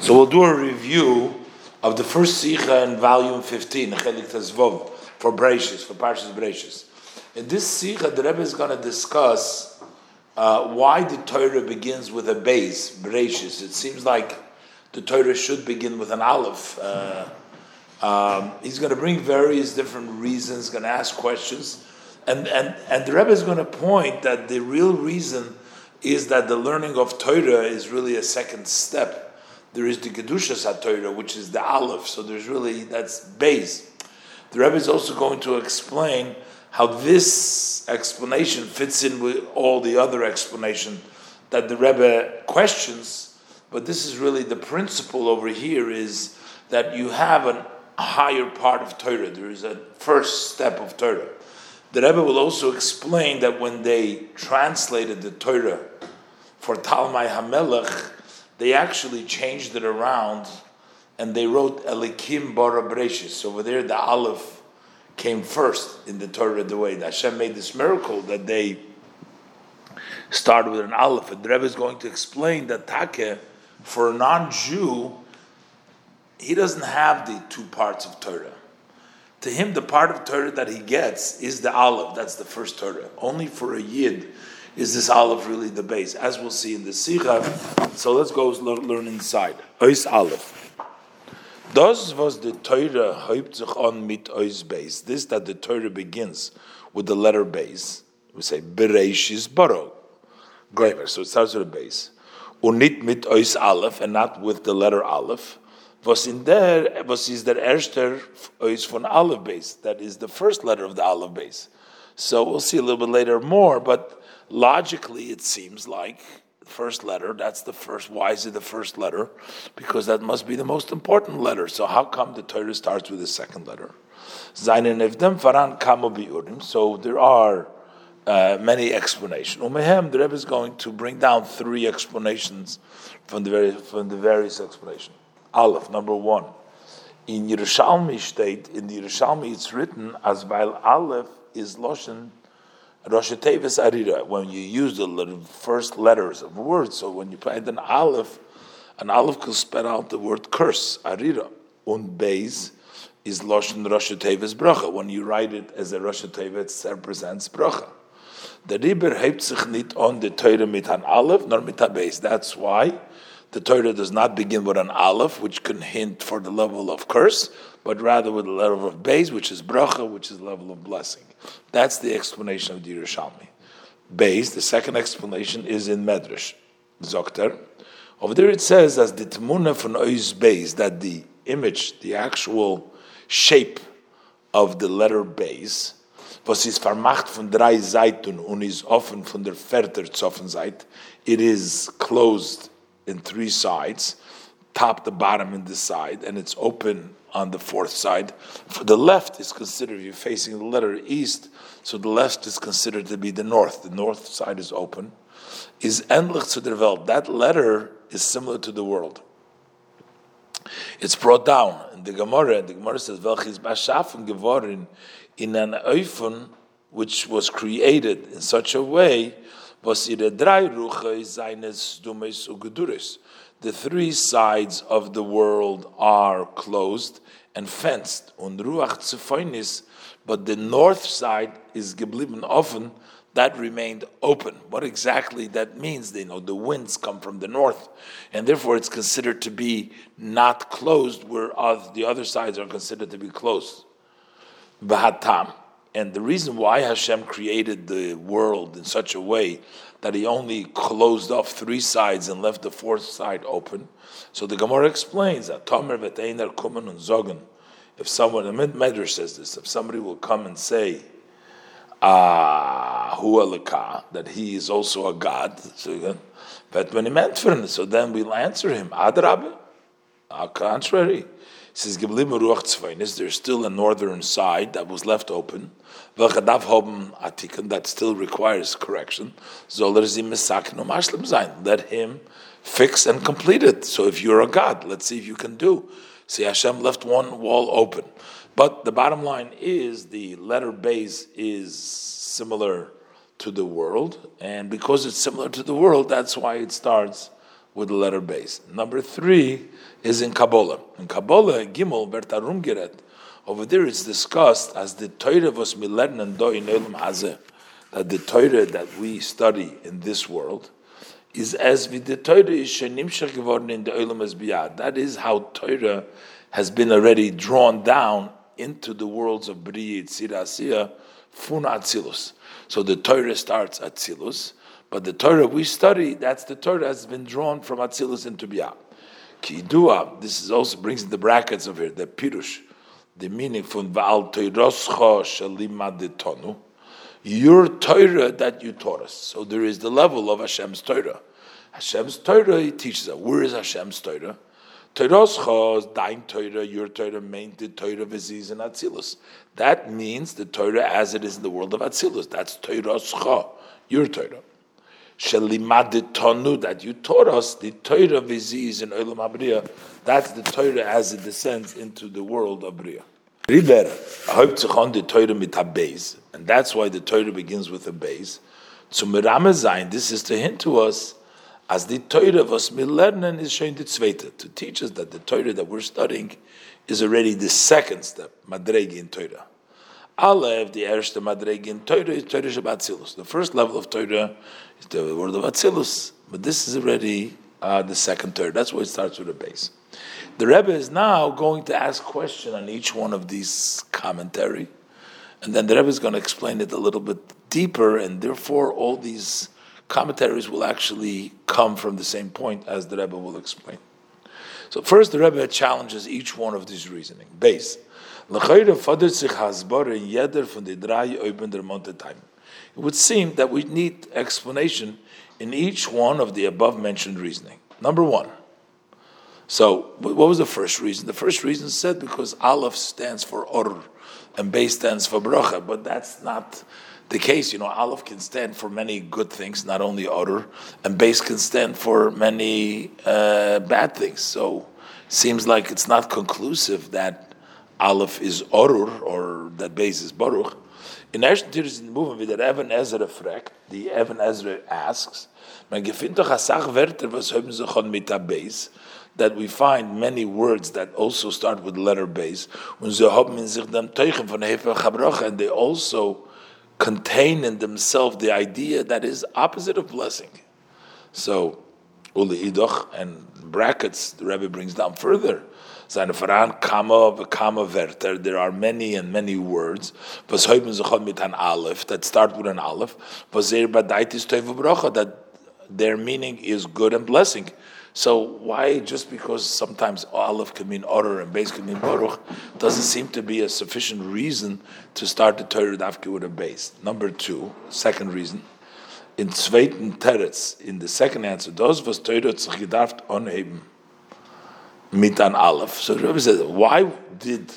So we'll do a review of the first Sikha in volume 15, Chelik Tezvov, for Breishis, for Parshas Breishis. In this Sikha, the Rebbe is going to discuss uh, why the Torah begins with a base, Breishis. It seems like the Torah should begin with an Aleph. Uh, um, he's going to bring various different reasons, going to ask questions. And, and, and the Rebbe is going to point that the real reason is that the learning of Torah is really a second step there is the Kedusha Torah, which is the Aleph. So there's really, that's base. The Rebbe is also going to explain how this explanation fits in with all the other explanation that the Rebbe questions. But this is really the principle over here is that you have a higher part of Torah. There is a first step of Torah. The Rebbe will also explain that when they translated the Torah for Talmai Hamelech, they actually changed it around and they wrote Elikim Bara Breshis. Over there, the Aleph came first in the Torah the way. Hashem made this miracle that they started with an Aleph. And the Rebbe is going to explain that Take, for a non Jew, he doesn't have the two parts of Torah. To him, the part of Torah that he gets is the Aleph, that's the first Torah. Only for a Yid is this Aleph really the base? As we'll see in the Sikha. So let's go learn inside. Ois Aleph. Das was the Torah haupt sich on mit ois base. This that the Torah begins with the letter base. We say Bereishis Baro. Grammar. So it starts with a base. Unit mit ois Aleph and not with the letter Aleph. Was in there, was is der erster ois von Aleph base. That is the first letter of the Aleph base. So we'll see a little bit later more, but logically, it seems like first letter, that's the first, why is it the first letter? Because that must be the most important letter. So how come the Torah starts with the second letter? So there are uh, many explanations. Umehem, the Rebbe is going to bring down three explanations from the, very, from the various explanations. Aleph, number one. In Yerushalmi state, in the Yerushalmi it's written as while Aleph is Loshen Rosh Tevis Arira, when you use the first letters of words, so when you put an aleph, an aleph can spell out the word curse, Arira. Un Beis is Loshen Rosh Tevis Bracha. When you write it as a Rosh Tevis, it represents Bracha. The Riber hebt sich nicht on the Torah mit an aleph, nor mit a Beis. That's why the Torah does not begin with an aleph, which can hint for the level of curse, but rather with the level of Beis, which is bracha, which is level of blessing. That's the explanation of the Yerushalmi. Beis, the second explanation is in Medrash, Zokter. Over there it says as the Tmuna von Ois Beis, that the image, the actual shape of the letter Beis, was is vermacht von drei Seiten und is offen von der Ferter Zoffenseit. It is closed in three sides, top, the bottom, and the side, and it's open on the fourth side. For the left is considered, you're facing the letter east, so the left is considered to be the north. The north side is open. Is endlich zu der Welt. That letter is similar to the world. It's brought down in the Gemara, and the Gemara says, Welches bashafen geworden in an Eufen which was created in such a way, was ihre drei Ruche seines Dumes ugeduris the three sides of the world are closed and fenced. Und Ruach but the north side is geblieben offen, that remained open. What exactly that means, they know the winds come from the north, and therefore it's considered to be not closed, where the other sides are considered to be closed. Bahatam. And the reason why Hashem created the world in such a way that he only closed off three sides and left the fourth side open. So the Gemara explains that Tomer v'teiner kumen and. If someone, the Medrash says this, if somebody will come and say, ah, uh, that he is also a god, so when he meant for so then we'll answer him, Adrabe, on contrary. He says, there's still a northern side that was left open. That still requires correction. Let him fix and complete it. So if you're a God, let's see if you can do. See, Hashem left one wall open. But the bottom line is the letter base is similar to the world, and because it's similar to the world, that's why it starts with the letter base. Number three is in Kabbalah. In Kabbalah, Gimel, Bertarum Geret, over there it's discussed as the Torah was milen and do in Elam Hazeh, that the Torah that we study in this world is as the Torah is shenimshach geworden in the Elam Biyad. That is how Torah has been already drawn down into the worlds of Bri, Yitzir, Asiya, Fun Atzilus. So the Torah starts at Atzilus, but the Torah we study, that's the Torah has been drawn from Atzilus into Biyah. Kidua, this is also brings in the brackets of here, the Pirush, the meaning from Val Toiroscha Shalimadetonu, your Torah that you taught us. So there is the level of Hashem's Torah. Hashem's Torah, he teaches us. Where is Hashem's Torah? Toroscha is dein Torah, your Torah, main the Torah Viziz and Atzilus. That means the Torah as it is in the world of Atzilus. That's Toroscha, your Torah. Shelimaditonu, that you taught us, the Torah Viziz in Olam Abriya, that's the Torah as it descends into the world of Briya. to Hauptzuchon the Torah mit base, and that's why the Torah begins with a base. Zum Ramazain, this is to hint to us as the Torah was milernen is showing the zweite, to teach us that the Torah that we're studying is already the second step, Madregi in Torah. Aleph, the erste Madregi in Torah is Torah The first level of Torah is the word of Atzilus, but this is already uh, the second Torah. That's why it starts with a base. The Rebbe is now going to ask question on each one of these commentary, and then the Rebbe is going to explain it a little bit deeper, and therefore all these commentaries will actually come from the same point as the Rebbe will explain. So first, the Rebbe challenges each one of these reasoning. Base. It would seem that we need explanation in each one of the above mentioned reasoning. Number one. So, what was the first reason? The first reason said because Aleph stands for Or and Base stands for Bracha, but that's not the case. You know, Aleph can stand for many good things, not only order, and base can stand for many uh, bad things. So, seems like it's not conclusive that Aleph is order or that base is baruch. In ersten Tiris in the movement that Evan Ezra fragt, the Evan Ezra asks, man was sich mit base, that we find many words that also start with letter base, und sie haben in sich dem Teuchen von Hefer and they also contain in themselves the idea that is opposite of blessing. So, uli idoch and brackets, the Rebbe brings down further. Seine. There are many and many words. Was heuben mit an aleph that start with an aleph. Was that their meaning is good and blessing. So why, just because sometimes Aleph can mean order and base can mean baruch, doesn't seem to be a sufficient reason to start the Torah dafke with a base. Number two, second reason, in zweiten Teretz, in the second answer, those was Torah sich gedarft onheben mit an Aleph. So Rebbe says, why did,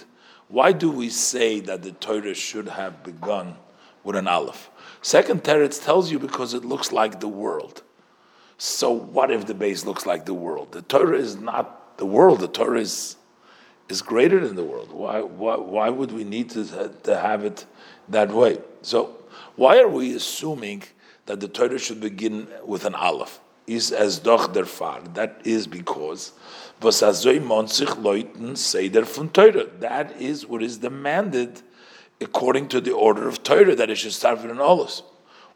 why do we say that the Torah should have begun with an Aleph? Second Teretz tells you because it looks like the world. So what if the base looks like the world? The Torah is not the world. The Torah is is greater than the world. Why why, why would we need to, to have it that way? So why are we assuming that the Torah should begin with an aleph? Is as doch der far. That is because That is what is demanded according to the order of Torah that it should start with an aleph.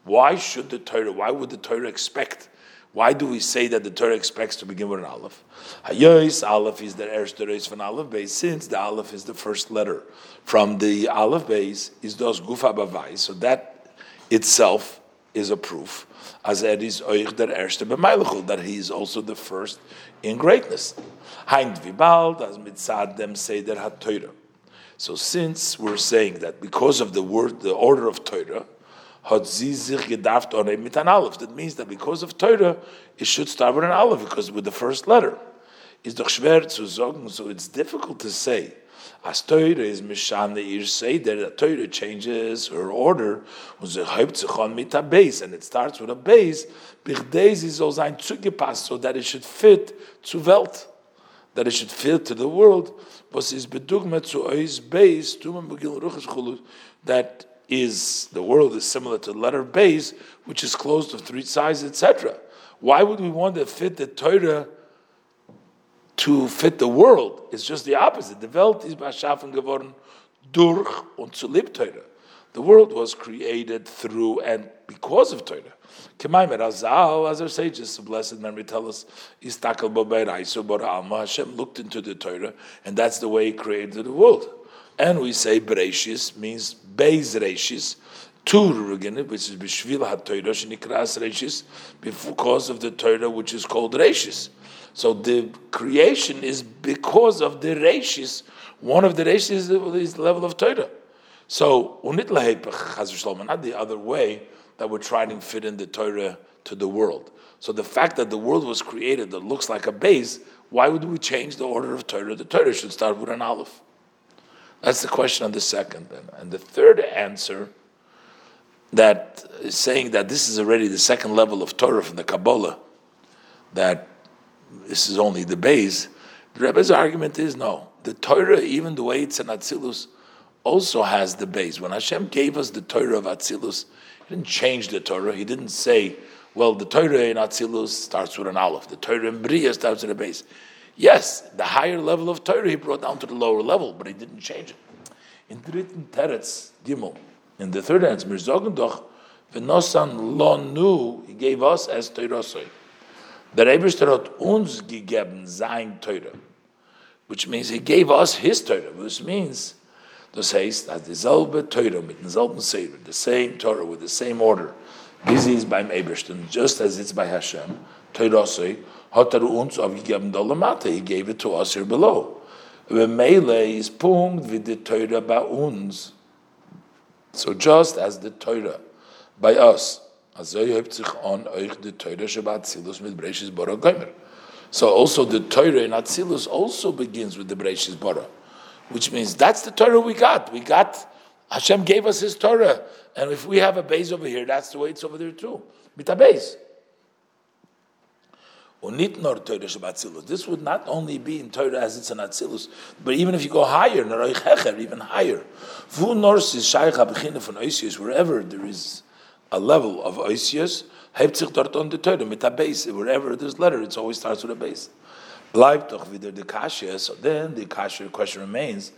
Why should the Torah? Why would the Torah expect? Why do we say that the Torah expects to begin with an aleph? Hayois, aleph is the erste reis from aleph base, since the aleph is the first letter from the aleph base, is dos gufa bavai, so that itself is a proof, as it is oich der erste b'mailachul, that he is also the first in greatness. Heind vibald, as mitzad them say that hat Torah. So since we're saying that because of the word, the order of Torah, hat sie sich gedacht on mit an Aleph. That means that because of Torah, it should start with an Aleph, because with the first letter. Ist doch schwer zu sagen, so it's difficult to say. As Torah is Mishane Ir Seder, that the Torah changes her order, und sie häupt sich base, and it starts with a base, bichdei sie soll sein zugepasst, so that it should fit zu Welt, that it should fit to the world, was is eus base, tumen ruches chulus, that is the world is similar to the letter base, which is closed of three sides, etc. Why would we want to fit the Torah to fit the world? It's just the opposite. The Welt ist beschaffen geworden durch und zu lieb Torah. The world was created through and because of Torah. Kemaimer Azal, as our sages, the blessed memory tell us, Istakal Babairaisu Alma, Hashem looked into the Torah, and that's the way He created the world. And we say Bereshis means Beis Reshis, Tur which is Bishvil HaTorah, Shenikras Reshis, because of the Torah which is called Reshis. So the creation is because of the Reshis. One of the Reshis is the level of Torah. So, not the other way that we're trying to fit in the Torah to the world. So the fact that the world was created that looks like a base, why would we change the order of Torah? The Torah should start with an aleph. That's the question on the second. And the third answer that is saying that this is already the second level of Torah from the Kabbalah, that this is only the base. The Rebbe's argument is no. The Torah, even the way it's in Atzilus, also has the base. When Hashem gave us the Torah of Atzilus, he didn't change the Torah. He didn't say, well, the Torah in Atzilus starts with an aleph. The Torah in Bria starts with a base. Yes, the higher level of Torah he brought down to the lower level, but he didn't change it. In dritten Teretz, Gimel, in the third answer, Mirzogen doch, Venosan lo nu, he gave us as Torah Der Eberster hat uns gegeben sein Torah, which means he gave us his Torah, which means Das heißt, als dieselbe Torah mit demselben Seder, the same Torah with the same order, this is beim Ebersten, just as it's by Hashem, Torah sei, hat er uns aufgegeben da lamate, he gave it to us here below. Mele is Punkt wie die Torah bei uns. So just as the Torah by us, So also the Torah in Atzilus also begins with the Breishis Bora which means that's the Torah we got. We got Hashem gave us His Torah, and if we have a base over here, that's the way it's over there too. Mit a base. This would not only be in Torah as it's an Atzilus, but even if you go higher, even higher. Wherever there is a level of Oisius, wherever there's letter, it always starts with a base bleibt doch wieder die Kasche, so then the Kasche question remains,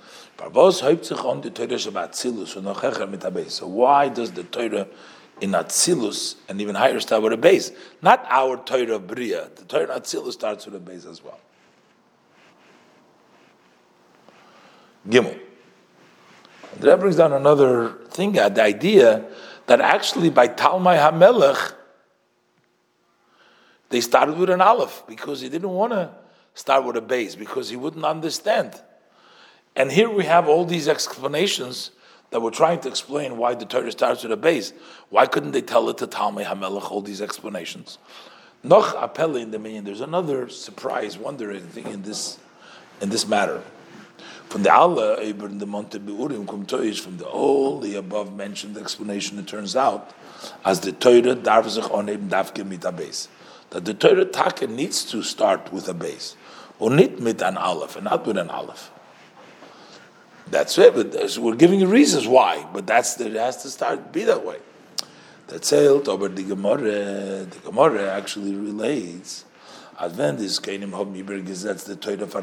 was häupt sich on the Torah Shabbat Atzilus und noch mit der base? So why does the Torah in Atzilus and even higher start with a base? Not our Torah Bria, the Torah Atzilus starts with a base as well. Gimel. That brings down another thing, uh, the idea that actually by Talmai HaMelech, they started with an aleph because he didn't want to start with a base because he wouldn't understand. And here we have all these explanations that we're trying to explain why the Torah starts with a base. Why couldn't they tell it to Talmai Hamelech, all these explanations? Noch appelle in the meaning, there's another surprise, wondering thing in this in this matter. From the Allah, in the Monte Beurim, from the all the above mentioned explanation, it turns out as the Torah darf sich eben davke mit base. That the Torah Taka needs to start with a base. Nicht mit an Aleph, and not with an Aleph. That's it, but we're giving you reasons why, but that's the, it has to start be that way. That's it, but the Gemara, the Gemara actually relates. That's the Torah for.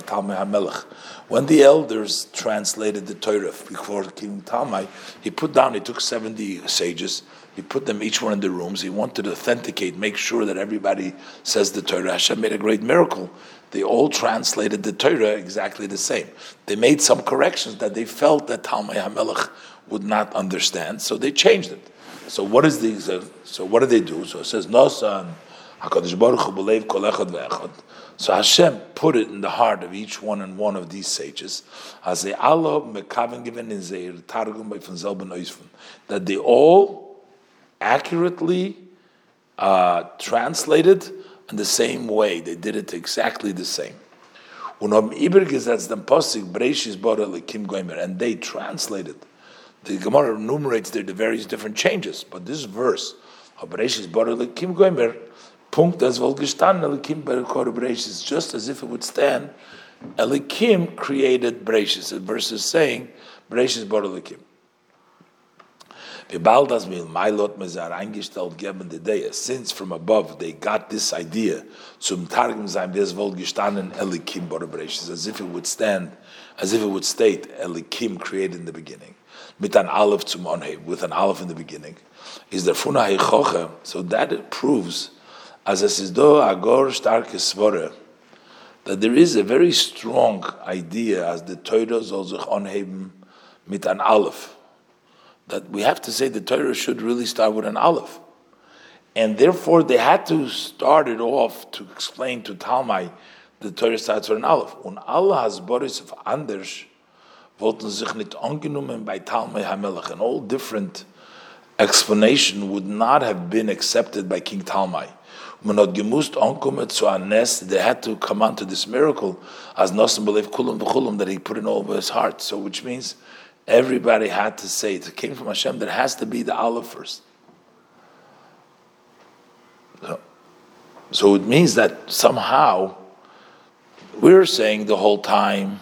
When the elders translated the Torah before King Talmai, he put down, he took 70 sages, he put them each one in the rooms. He wanted to authenticate, make sure that everybody says the Torah. Hashem made a great miracle. They all translated the Torah exactly the same. They made some corrections that they felt that Talmai HaMelech would not understand, so they changed it. So what is the so what do they do? So it says Nosan Hakadosh Baruch Hu b'leiv kol echad ve'echad. So Hashem put it in the heart of each one and one of these sages, as they Allah mekaven given in zeir targum by von selben that they all accurately uh, translated in the same way. They did it exactly the same. And they translated. The Gemara enumerates there the various different changes, but this verse, Punkt as gestanden Elikim Berkor just as if it would stand. Elikim created Bereshis. The verse is saying Bereshis Bar Elikim. Since from above they got this idea, zum Targum sein wohl gestanden Elikim as if it would stand, as if it would state Elikim created in the beginning, mit an Aleph zum Onheim, with an Aleph in the beginning, is der Funa Heichoche, so that proves, as es ist do agor starke Svore, that there is a very strong idea as the Torah soll sich mit an Aleph that we have to say the Torah should really start with an aleph. And therefore, they had to start it off to explain to Talmai the Torah starts with an aleph. Und alle Hasboris of Anders wollten sich nicht angenommen bei Talmai HaMelech. An all different explanation would not have been accepted by King Talmai. Man hat gemusst ankommen zu Nest, they had to come on to this miracle, as Nosim believed kulam v'chulam, that he put in all of his heart. So which means everybody had to say it came from Hashem. There has to be the aleph first. So, so it means that somehow we're saying the whole time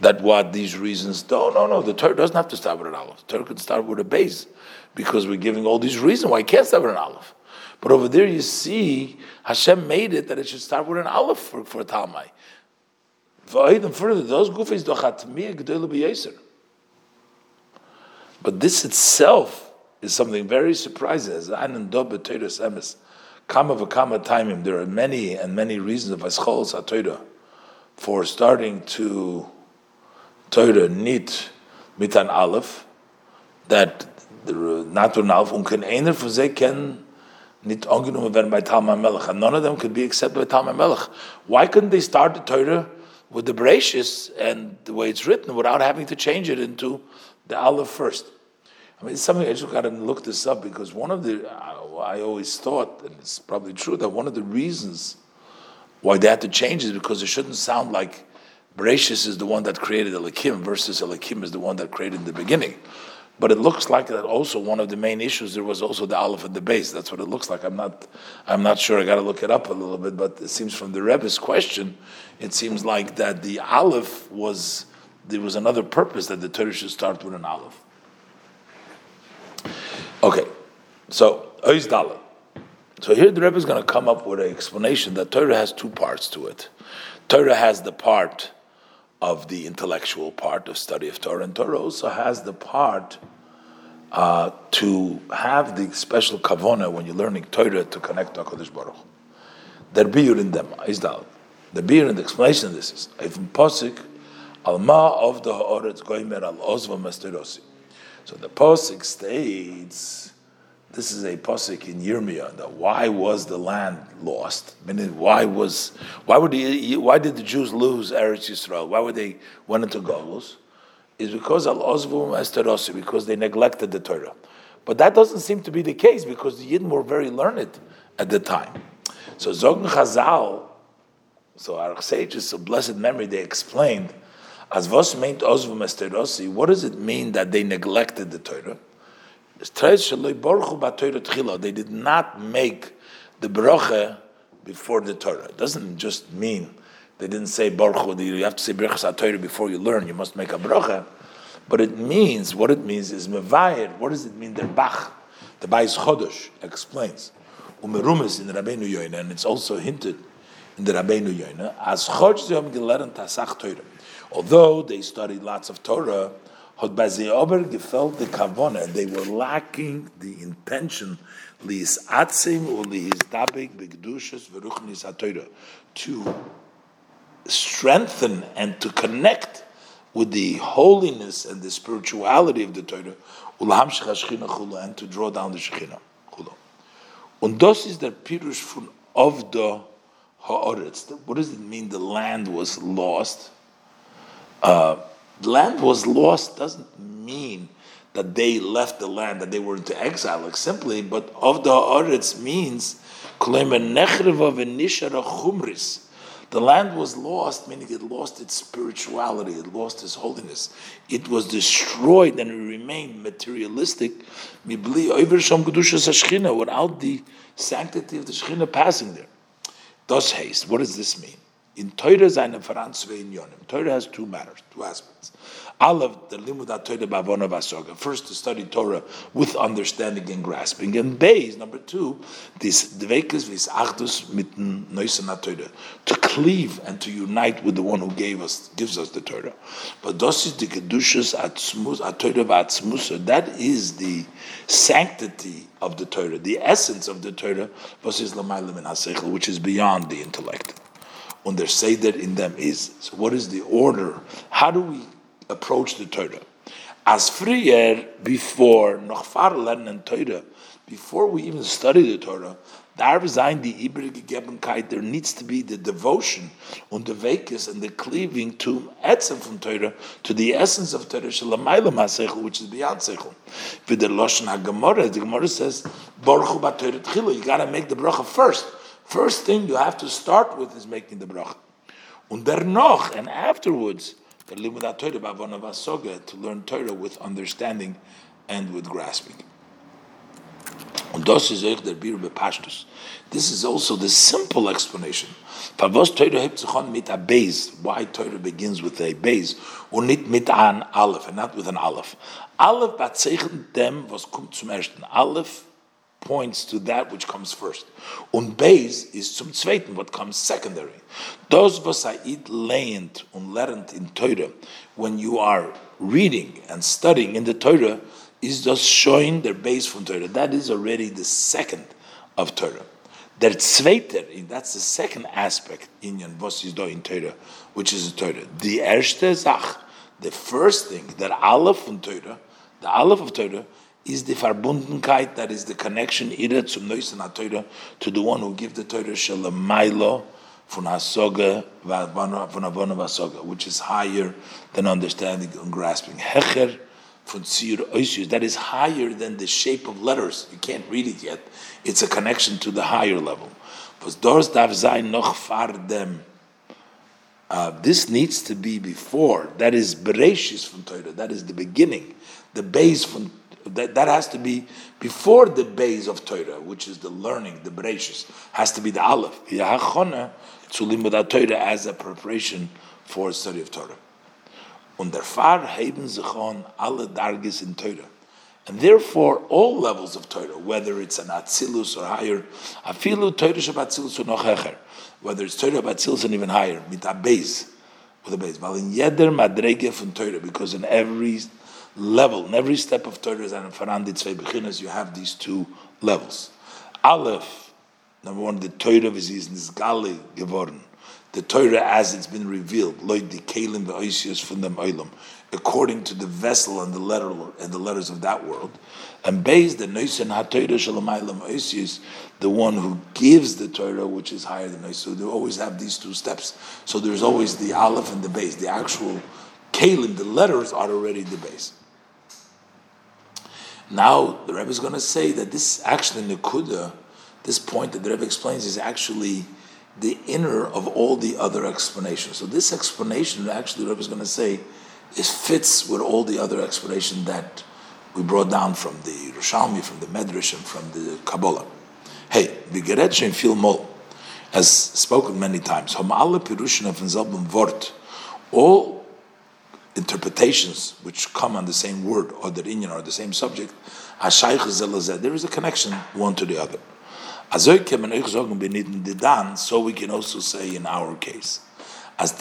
that what these reasons no no no the Torah doesn't have to start with an aleph. The Torah can start with a base because we're giving all these reasons why it can't start with an aleph. But over there you see Hashem made it that it should start with an aleph for, for Talmai. Even further, those gufis dochatmiyah. But this itself is something very surprising. As emes, kama v'kama timim. There are many and many reasons of aschol satoida for starting to Torah nit mit an aleph that not an aleph und kein einer von sie kann nicht angenommen werden by Talmai Melech, and none of them could be accepted by Talmai Melech. Why couldn't they start the Torah with the Bereshis and the way it's written without having to change it into the Aleph first? I mean, it's something I just got to look this up because one of the, I always thought, and it's probably true, that one of the reasons why they had to change is because it shouldn't sound like Bereshis is the one that created Elikim versus Elikim is the one that created in the beginning. But it looks like that also one of the main issues there was also the aleph at the base. That's what it looks like. I'm not, I'm not sure. I got to look it up a little bit. But it seems from the Rebbe's question, it seems like that the aleph was there was another purpose that the Torah should start with an aleph. Okay, so Dalet. So here the Rebbe is going to come up with an explanation that Torah has two parts to it. Torah has the part of the intellectual part of study of Torah, and Torah also has the part uh, to have the special kavona when you're learning Torah to connect to HaKadosh Baruch Der biur in them is that the biur in the explanation of this is even posik alma of the haaretz goimer al ozva masterosi. So the posik states this is a posik in Yirmiyah. That why was the land lost? Meaning, why was why would the, why did the Jews lose Eretz Yisrael? Why would they went into Golos? Is because al ozvum esterosi because they neglected the Torah. But that doesn't seem to be the case because the Yidden were very learned at the time. So Zogn Chazal, so our sages of blessed memory, they explained as vos meint ozvum esterosi. What does it mean that they neglected the Torah? They did not make the bracha before the Torah. It doesn't just mean they didn't say baruch. You have to say brachas Torah before you learn. You must make a bracha. But it means what it means is mevayir. What does it mean? The bach, the Bais Chodosh explains. Umerumis in the Rabbeinu Yoina, and it's also hinted in the Rabbeinu Yoina as Chodsh Geleran Tasach Torah. Although they studied lots of Torah, sie aber gefällt die Kavone, they were lacking the intention liis atzim u liis dabig begdushas veruchnis ha to strengthen and to connect with the holiness and the spirituality of the Torah and to draw down the Shechina chulu. Und das ist der Pirush von Ovda ha'oretz. What does it mean the land was lost? Uh, land was lost doesn't mean that they left the land, that they were into exile, like simply, but of the Aretz means the land was lost, meaning it lost its spirituality, it lost its holiness. It was destroyed and it remained materialistic without the sanctity of the Shekhinah passing there. Thus haste, what does this mean? In Torah. Torah has two matters, two aspects. Aleph, the limud Torah vasoga. First, to study Torah with understanding and grasping. And Beis, number two, this dvekas vis achdus mitten neusen Torah. To cleave and to unite with the one who gave us, gives us the Torah. But das is the kedushas atzmus, Torah v'atzmusa. That is the sanctity of the Torah, the essence of the Torah, which is beyond the intellect. When they say that in them is. So what is the order? How do we approach the Torah. As frier before noch far lernen Torah, before we even study the Torah, dar sein the Ibrigegai, there needs to be the devotion and the vekis and the cleaving to etzem from Torah, to the essence of Torah, shalamaylam ha which is beyond seichel. With the Lashon HaGemorah, the Gemara says, Baruch Torah you got to make the bracha first. First thing you have to start with is making the bracha. Und noch, and afterwards, to learn Torah with understanding and with grasping. This is also the simple explanation. Why Torah begins with a base, nicht mit an Aleph, and not with an Aleph. Aleph bezeichnet dem, was kommt zum ersten. Aleph points to that which comes first. Und Beis is zum Zweiten, what comes secondary. Das, was Sa'id lehnt und lernt in Torah, when you are reading and studying in the Torah, is just showing their base from Torah. That is already the second of Torah. Der Zweite, that's the second aspect in was is in Torah, which is the Torah. The erste Sach, the first thing, that Aleph from Torah, the Aleph of Torah, is the Verbundenkeit, that is the connection ira zum Neusen HaTorah, to the one who gives the Torah Shalamailo von Hasoga, von which is higher than understanding and grasping. Hecher von Oisius, that is higher than the shape of letters. You can't read it yet. It's a connection to the higher level. Was dors darf noch far dem. Uh, this needs to be before. That is Bereshis from Torah. That is the beginning, the base from that, that has to be before the base of Torah, which is the learning, the Bereshis, has to be the Aleph. To limud Torah as a preparation for study of Torah. Und derfar heben sich on alle in Torah. And therefore, all levels of Torah, whether it's an Atzilus or higher, afilu Torah shabatzilus or noch hecher, whether it's Torah Atzilus and even higher, mit a base, with a base. Well, in yeder madrege from Torah, because in every level. In every step of Torah is an Farandi Tzvei Bechinas, you have these two levels. Aleph, number one, the Torah is Nizgali geworden. The Torah as it's been revealed, Loid the Kalim Ve'oisius from them Oilam, according to the vessel and the letter and the letters of that world. And based the Noisen HaTorah Shalamaylam Oisius, the one who gives the Torah, which is higher than Nois. So they always have these two steps. So there's always the Aleph and the base. The actual Kalim, the letters are already the base. Now the Rebbe is going to say that this actually Nikuda, this point that the Rebbe explains, is actually the inner of all the other explanations. So this explanation, actually, the Rebbe is going to say, it fits with all the other explanation that we brought down from the Rishalmi, from the Medrash, and from the Kabbalah. Hey, the Geretchen fil mol, has spoken many times. Hom alle Pirushin of Vort, all interpretations which come on the same word or the inyan or the same subject, there is a connection one to the other. So we can also say in our case, as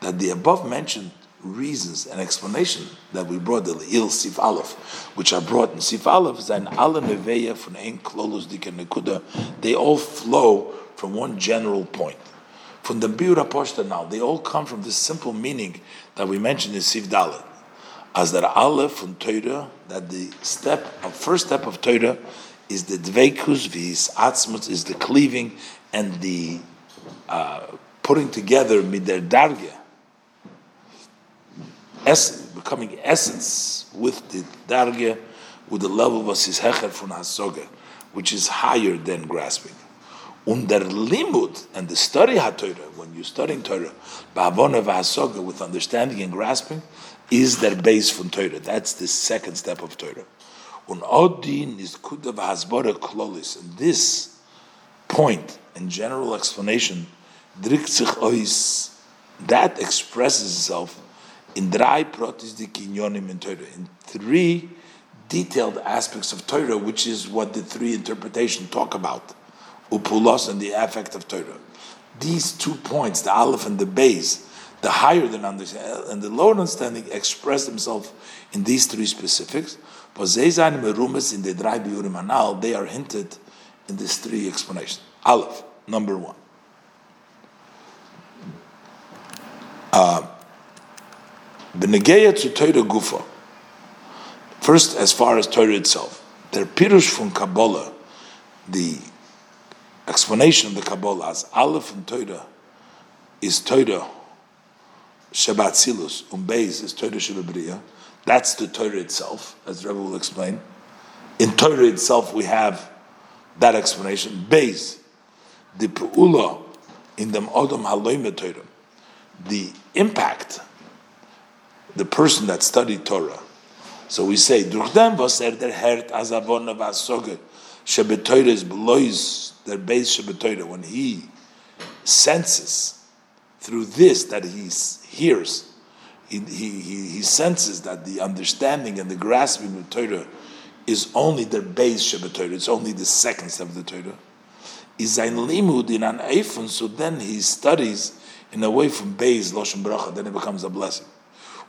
that the above mentioned reasons and explanation that we brought the Il Sif Aleph, which are brought in Sif Aleph, sein alle Neveya von ein Klolus Nekuda, they all flow from one general point from the Biura Poshta now. They all come from this simple meaning that we mentioned in Siv. As that Aleph from Torah, that the step, of first step of Torah is the Dveikus, vis Atzmut, is the cleaving and the uh, putting together mider darge, essence, becoming essence with the darge, with the level of his hecher from hasoga, which is higher than grasping. Und der Limud and the study HaTorah, when you're studying Torah, Ba'avona v'hasoga, with understanding and grasping, is their base from Torah. That's the second step of Torah. Und Odin is kuda v'hasbora klolis. And this point in general explanation, sich ois, that expresses itself in drei protis kinyonim in Torah, in three detailed aspects of Torah, which is what the three interpretation talk about, upulos and the affect of Torah. These two points, the aleph and the base, the higher than understanding and the lower understanding, express themselves in these three specifics. But in the drei biurim they are hinted in these three explanations. Aleph, number one. Uh, Benegeya to Torah Gufa. First, as far as Torah itself, their pirush from Kabbalah, the explanation of the Kabbalah as Aleph and Torah is Torah Shabbat Silus, Umbeis is Torah Shabbat That's the Torah itself, as Rebbe will explain. In Torah itself, we have that explanation. Beis, the Pe'ula in the Odom Haloim Torah, the impact, the person that studied Torah. So we say, durch dem, er der azavon vasoge, shebetoyre is belois der Beis shebetoyre, when he senses through this that he hears, he, he, he, senses that the understanding and the grasping of Torah is only the base Shabbat Torah, it's only the second step of the Torah. Is ein limud in an eifun, so then he studies in a way from base Loshen Bracha, then it becomes a blessing.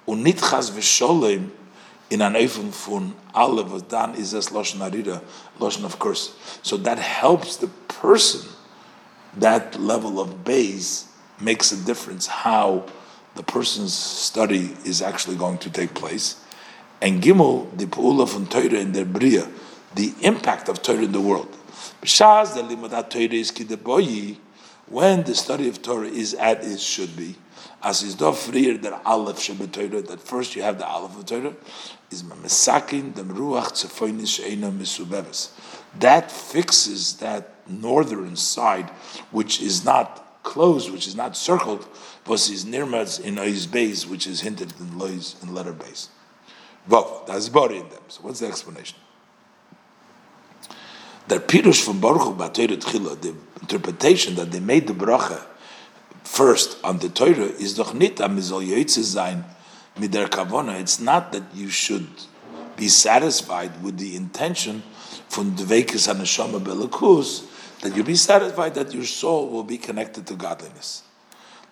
Unitchas v'sholem in an eifun fun alev dan is as Loshen Arira, Loshen of course. So that helps the person, that level of base makes a difference how the person's study is actually going to take place. And Gimel, the Pu'ula from Torah in their Bria, the impact of Torah in the world. B'shaz the limudat Torah is kideboyi, when the study of Torah is at its should be, as is do freer that Aleph Torah, that first you have the Aleph of Torah, is Mamesakin, the Ruach Tzefoinis Sheina Misubeves. That fixes that northern side, which is not closed, which is not circled, versus nirmaz in ois base, which is hinted in lois in letter base. Vav, that's body in them. So what's the explanation? That pirush from Baruch Tchila, the interpretation that they made the bracha first on the Torah is doch nit am soll sein mit der kavona. It's not that you should be satisfied with the intention from the vekes and neshama belakus that you be satisfied that your soul will be connected to godliness.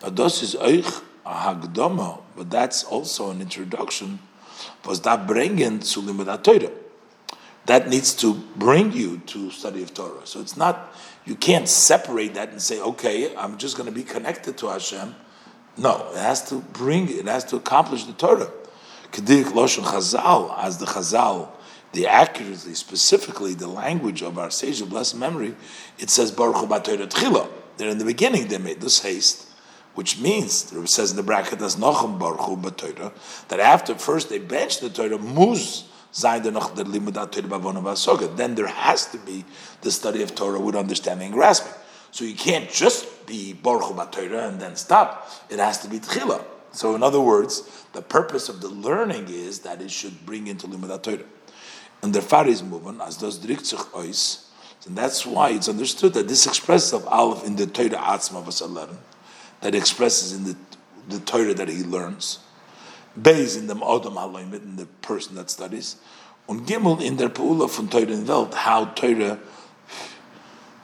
Now, das is euch a hagdoma, but that's also an introduction. Was that bringen zu limud Torah? That needs to bring you to study of Torah. So it's not you can't separate that and say, okay, I'm just going to be connected to Hashem. No, it has to bring, it has to accomplish the Torah. Kedik Loshon Chazal, as the Chazal, the accurately, specifically the language of our sage of blessed memory, it says Baruch Torah Tchila. There in the beginning they made this haste which means it says in the bracket as nochem baruchu b'Torah that after first they bench the Torah muz Torah Then there has to be the study of Torah with understanding and grasping. So you can't just be baruchu b'Torah and then stop. It has to be tchila. So in other words, the purpose of the learning is that it should bring into limudat Torah. And the faris movement as does driktzuch ois. And that's why it's understood that this expresses of Aleph in the Torah Atzma 11 that expresses in the, the Torah that he learns. Beis in the Odom Haloimit, in the person that studies. Und Gimel in der Peula von Torah in Welt, how Torah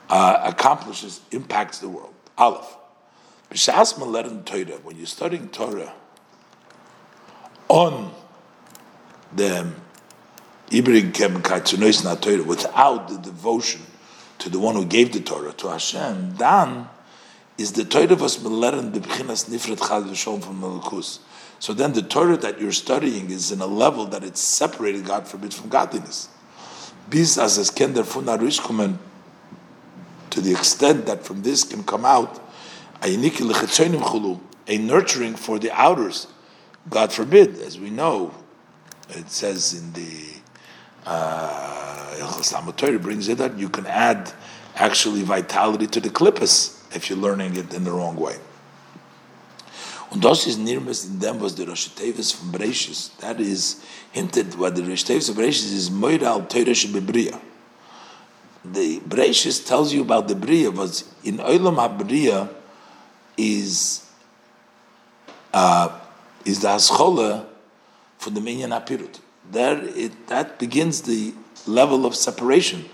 uh, accomplishes, impacts the world. Aleph. B'shas Maleren Torah, when you're studying Torah on the Ibrig Kem Katsunois Na Torah, without the devotion to the one who gave the Torah, to Hashem, then is the Torah was meleren the b'chinas nifret chad v'shom from malakus. So then the Torah that you're studying is in a level that it's separated, God forbid, from godliness. Bis as es ken der to the extent that from this can come out a nurturing for the outers. God forbid, as we know, it says in the uh, Torah brings it that you can add actually vitality to the clippus if you're learning it in the wrong way. Und das ist nirmest in dem, was der Rosh Tevis von Bereshis, that is hinted, what the Rosh Tevis of Bereshis is Moira al Teira Shebebria. the Bereshis tells you about the Bria, was in Olam HaBria is uh, is the Haschola for the Minyan HaPirut. There, it, that begins the level of separation.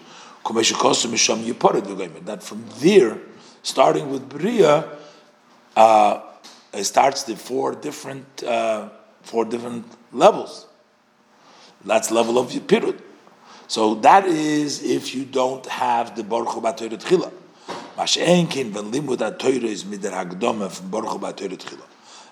That from there, starting with Bria, uh, it starts the four different uh, four different levels. That's level of Pirut. So that is if you don't have the Baruch Batoyre Tchila. Mash'enkin limud is Baruch Tchila.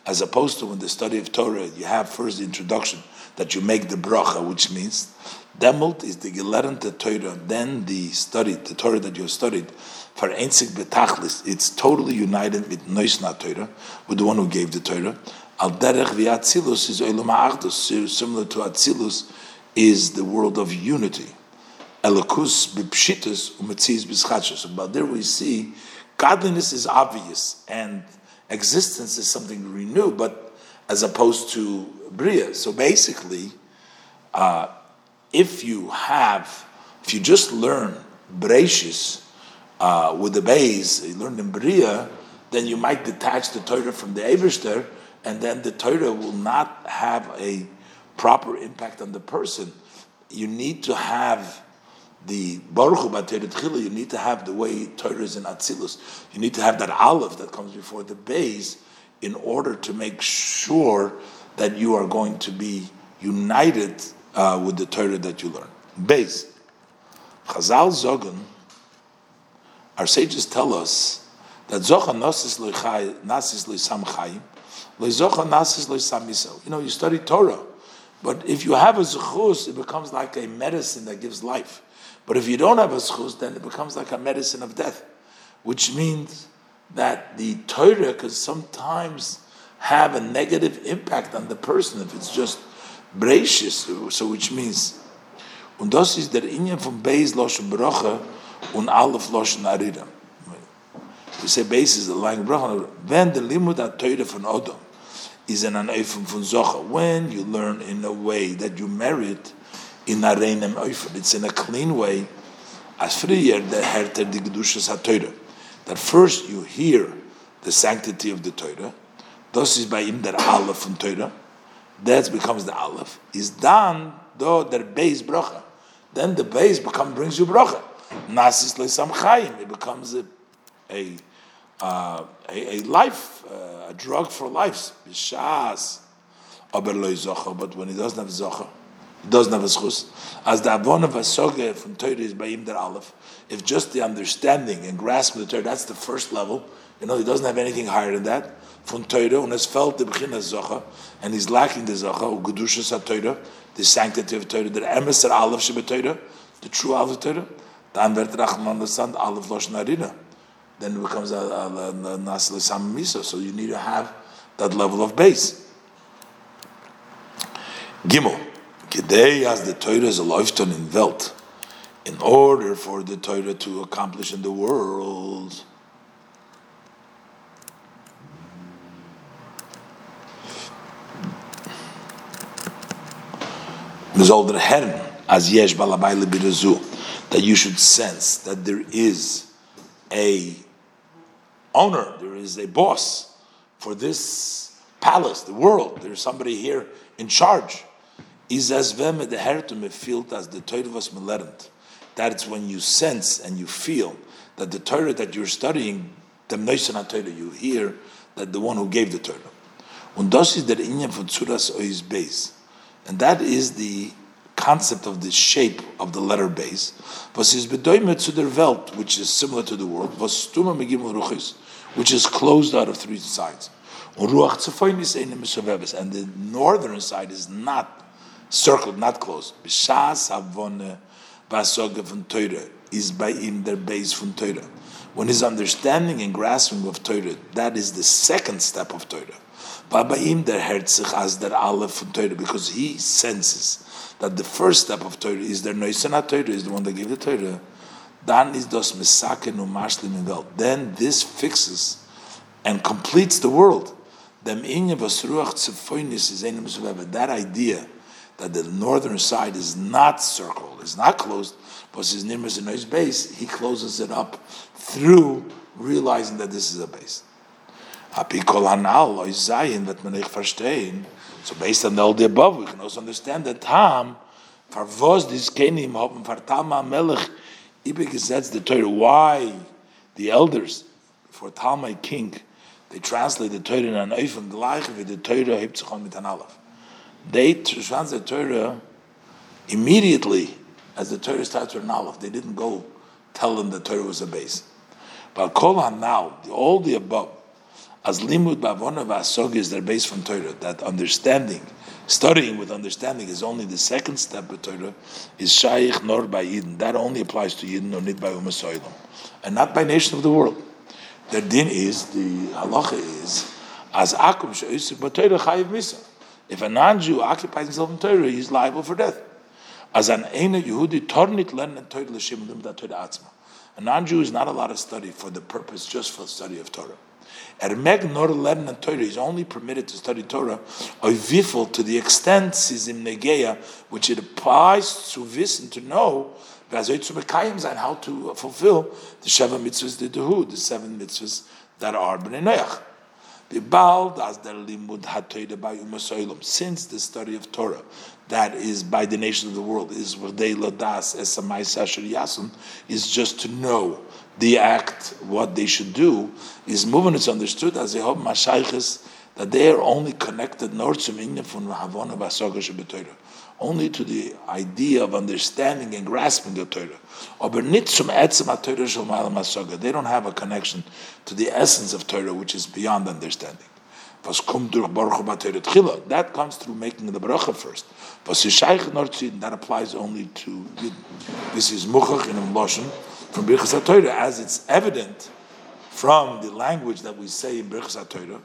As opposed to when the study of Torah, you have first the introduction that you make the bracha, which means demult is the gelernt Torah, then the study, the Torah that you studied, for Einsik Betachlis, it's totally united with Noisna Torah, with the one who gave the Torah. Al Derech V'Atzilus is Olam Ha'achdus, similar to Atzilus, is the world of unity. Elokus b'pshitus umetziz b'schachos. But there we see godliness is obvious and existence is something renewed, but as opposed to bria. So basically, uh, if you have, if you just learn Bereshis uh, with the base, you learn in bria, then you might detach the Torah from the Eberster, and then the Torah will not have a proper impact on the person. You need to have the Baruch Hu you need to have the way Torah is in Atzilus. You need to have that Aleph that comes before the base in order to make sure that you are going to be united uh, with the Torah that you learn. Base. Chazal Zogan, our sages tell us that Zocha Nasis Loisam Chayim, Loizocha Nasis Loisam You know, you study Torah, but if you have a Zechus, it becomes like a medicine that gives life. But if you don't have a schus, then it becomes like a medicine of death, which means that the Torah can sometimes have a negative impact on the person if it's just gracious. So which means, und das ist der Inyan von Beis Loshen Bracha und Aleph Loshen Arira. We say Beis is the line Bracha, when the limud Torah von Odom is an Eifim von Zocha, when you learn in a way that you merit in areinem oifer. It's in a clean way. As früher the herter die Gedushas HaTeure. That first you hear the sanctity of the Torah. Das ist by ihm der Aleph von Torah. That becomes the Aleph. Is done though der base bracha. Then the base become brings you bracha. Nasis leisam chayim. It becomes a a, uh, a, a life, uh, a drug for life. Bishas. Aber But when he doesn't have zocha, doesn't have a schus. As the avon of asoge from Torah is by im der aleph. If just the understanding and grasp of the Torah, that's the first level. You know, he doesn't have anything higher than that. From Torah, and has felt the bechina zocha, and he's lacking the zocha, gedusha Torah, the sanctity of Torah, the emes der aleph shebe Torah, the true aleph Torah. Dann wird Rachman understand aleph losh narina. Then it becomes a, nas misa. So you need to have that level of base. Gimel. Today, as the Torah is a lifetime in Welt, in order for the Torah to accomplish in the world, Mizolder Herren, as Yesh Balabai Birazu, that you should sense that there is a owner, there is a boss for this palace, the world. There's somebody here in charge is as as the. That's when you sense and you feel that the Torah that you're studying, the Torah, you hear that the one who gave the Torah. And that is the concept of the shape of the letter base. Was is bedoimet zu der Welt, which is similar to the world, was stuma megim ruchis, which is closed out of three sides. And the northern side is not circled, not closed. B'shas havone basoge von Torah is by in their base from Torah. When his understanding and grasping of Torah, that is the second step of Torah. Babaim der herzich as der aleph from Torah, because he senses that the first step of Torah is their noisana Torah, is the one that gave the Torah. Dan is dos misaken umashlim in Then this fixes and completes the world. That idea that the northern side is not circled, is not closed, but his nimbus in his base, he closes it up through realizing that this is a base. So based on all the above, we can also understand that Tam, Farvos, this Kenim, Hoppen, Fartama, Melech, Ibe Gesetz, the Torah, why the elders for Talmai king, they translate the Torah in an Eifem gleich wie the Torah hebt sich mit an Aleph. They translate the Torah immediately as the Torah starts with an Aleph. They didn't go tell them the Torah was a base. But Kol now, all the above, as limud bavona v'asog is their base from Torah. That understanding, studying with understanding, is only the second step of Torah. Is shaykh nor by Yidden. That only applies to Yidden, or not by Umasoilam, and not by nation of the world. The din is the halacha is as akum she'isik but Torah chayiv misa. If a non-Jew occupies himself in Torah, he's liable for death. As an ena Yehudi tornit len Torah l'shem limda Torah atzma. A non-Jew is not allowed to study for the purpose just for the study of Torah. Ermeg nor lernen Torah is only permitted to study Torah or vifel to the extent sizim negeya, which it applies to wissen to know and how to fulfill the Sheva mitzvahs, the Dehu, the seven mitzvahs that are Bnei Noach. Umasoilam. Since the study of Torah, that is by the nation of the world, is is just to know the act, what they should do, is moving. It's understood as a hob mashayches that they are only connected only to the idea of understanding and grasping the Torah. They don't have a connection to the essence of Torah, which is beyond understanding. That comes through making the bracha first. That applies only to this is muchach in Loshen from Birchas Torah, as it's evident from the language that we say in Birchas Torah.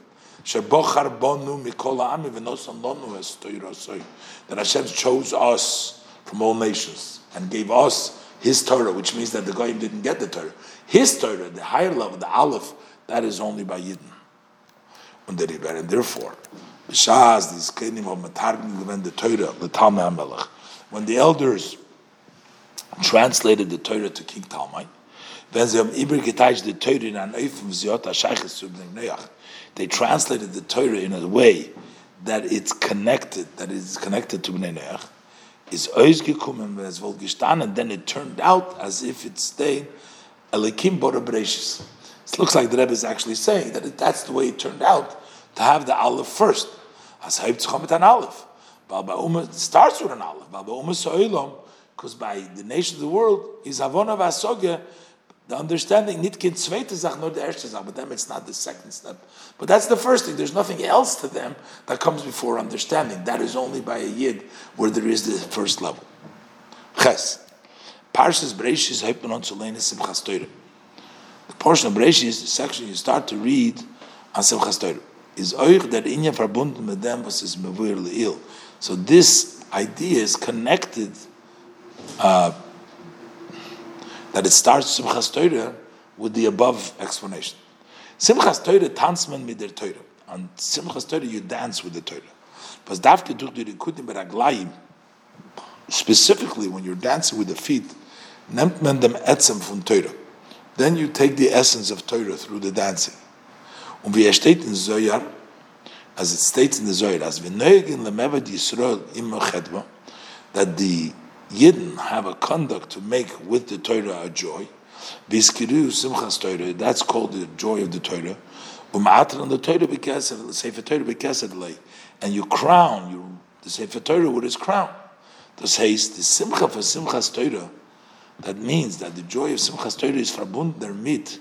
That Hashem chose us from all nations and gave us His Torah, which means that the Goyim didn't get the Torah. His Torah, the higher level, the Aleph, that is only by Yidden. And therefore, Shaz, these kenim of Matargim the Torah, the Talmai Melech. When the elders translated the Torah to King Noach, they translated the Torah in a way that it's connected, that is connected to Bnei is es wohl gestanden, then it turned out as if it stayed Elikim Bora. It looks like the Rebbe is actually saying that that's the way it turned out, to have the Aleph first. As Tzchomit an Aleph. Balba starts with an Aleph. Balba Uma So'ilom, because by the nation of the world, is Avona Vasogya, the understanding nitkin zweite Sach, erste Sach, but them it's not the second step. But that's the first thing. There's nothing else to them that comes before understanding. That is only by a yid where there is the first level. Ches. Parshas Breishis Heipen on Solenis Simchas Torah. The portion of Breishis, the section you start to read on Simchas Torah, is euch der Inyan verbunden mit was is mevuir le'il. So this idea is connected uh, that it starts Simchas Torah with the above explanation. Simchas Torah tanzman mit der Torah. On Simchas Torah you dance with the Torah. But dafke Rikutim beraglayim, specifically when you're dancing with the feet, nimmt dem Etzem von Torah. Then you take the essence of Torah through the dancing. Und wie er steht in Zoyar, as it states in the Zoyar, as we in lemevad Yisrael im that the Yidden have a conduct to make with the Torah a joy. Viskiru simchas Torah. That's called the joy of the Torah. Um'atan the Torah bekesed, Sefer Torah bekesed and you crown you the Sefer Torah with his crown. Das heißt, the simcha for simchas Torah. That means that the joy of simchas Torah is verbunden mit.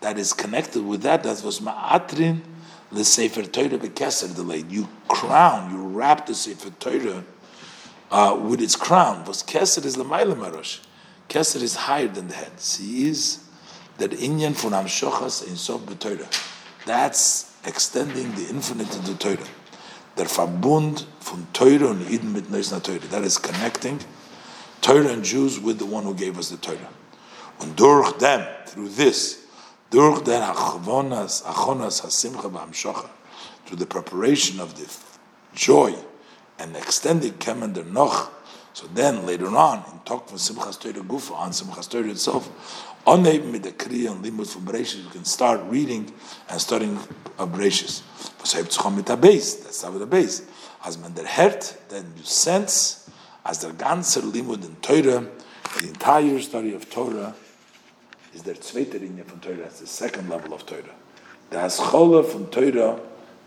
That is connected with that. That was ma'atrin the Sefer Torah bekesed. You crown, you wrap the Sefer Torah uh, with its crown. Was Keser is Lamaila Marosh. Keser is higher than the head. He is that Inyan from Amshochas in Sof B'Torah. That's extending the infinite to the Torah. Der Verbund von Torah und Eden mit Neusna Torah. That is connecting Torah and Jews with the one who gave us the Torah. And durch them, through this, durch den Achonas, Achonas HaSimcha B'Amshocha, through the preparation of the joy and extended kemen der noch. So then later on, in talk from Simchas Torah Gufa on Simchas Torah itself, on the Kriya and Limud from Bereshit, you can start reading and studying of Bereshit. that's how the base. As man der hert, then you sense, as the ganze Limud in Torah, the entire study of Torah, is der zweite Linie Torah, that's the second level of Torah. The Haschole from Torah,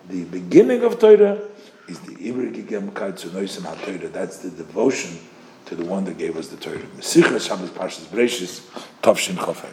the beginning of Torah, is the Ibri Gegemkeit zu Noisim HaTorah. That's the devotion to the one that gave us the Torah. Mesichas Shabbos Parshas Bereshis, Tovshin Chofei.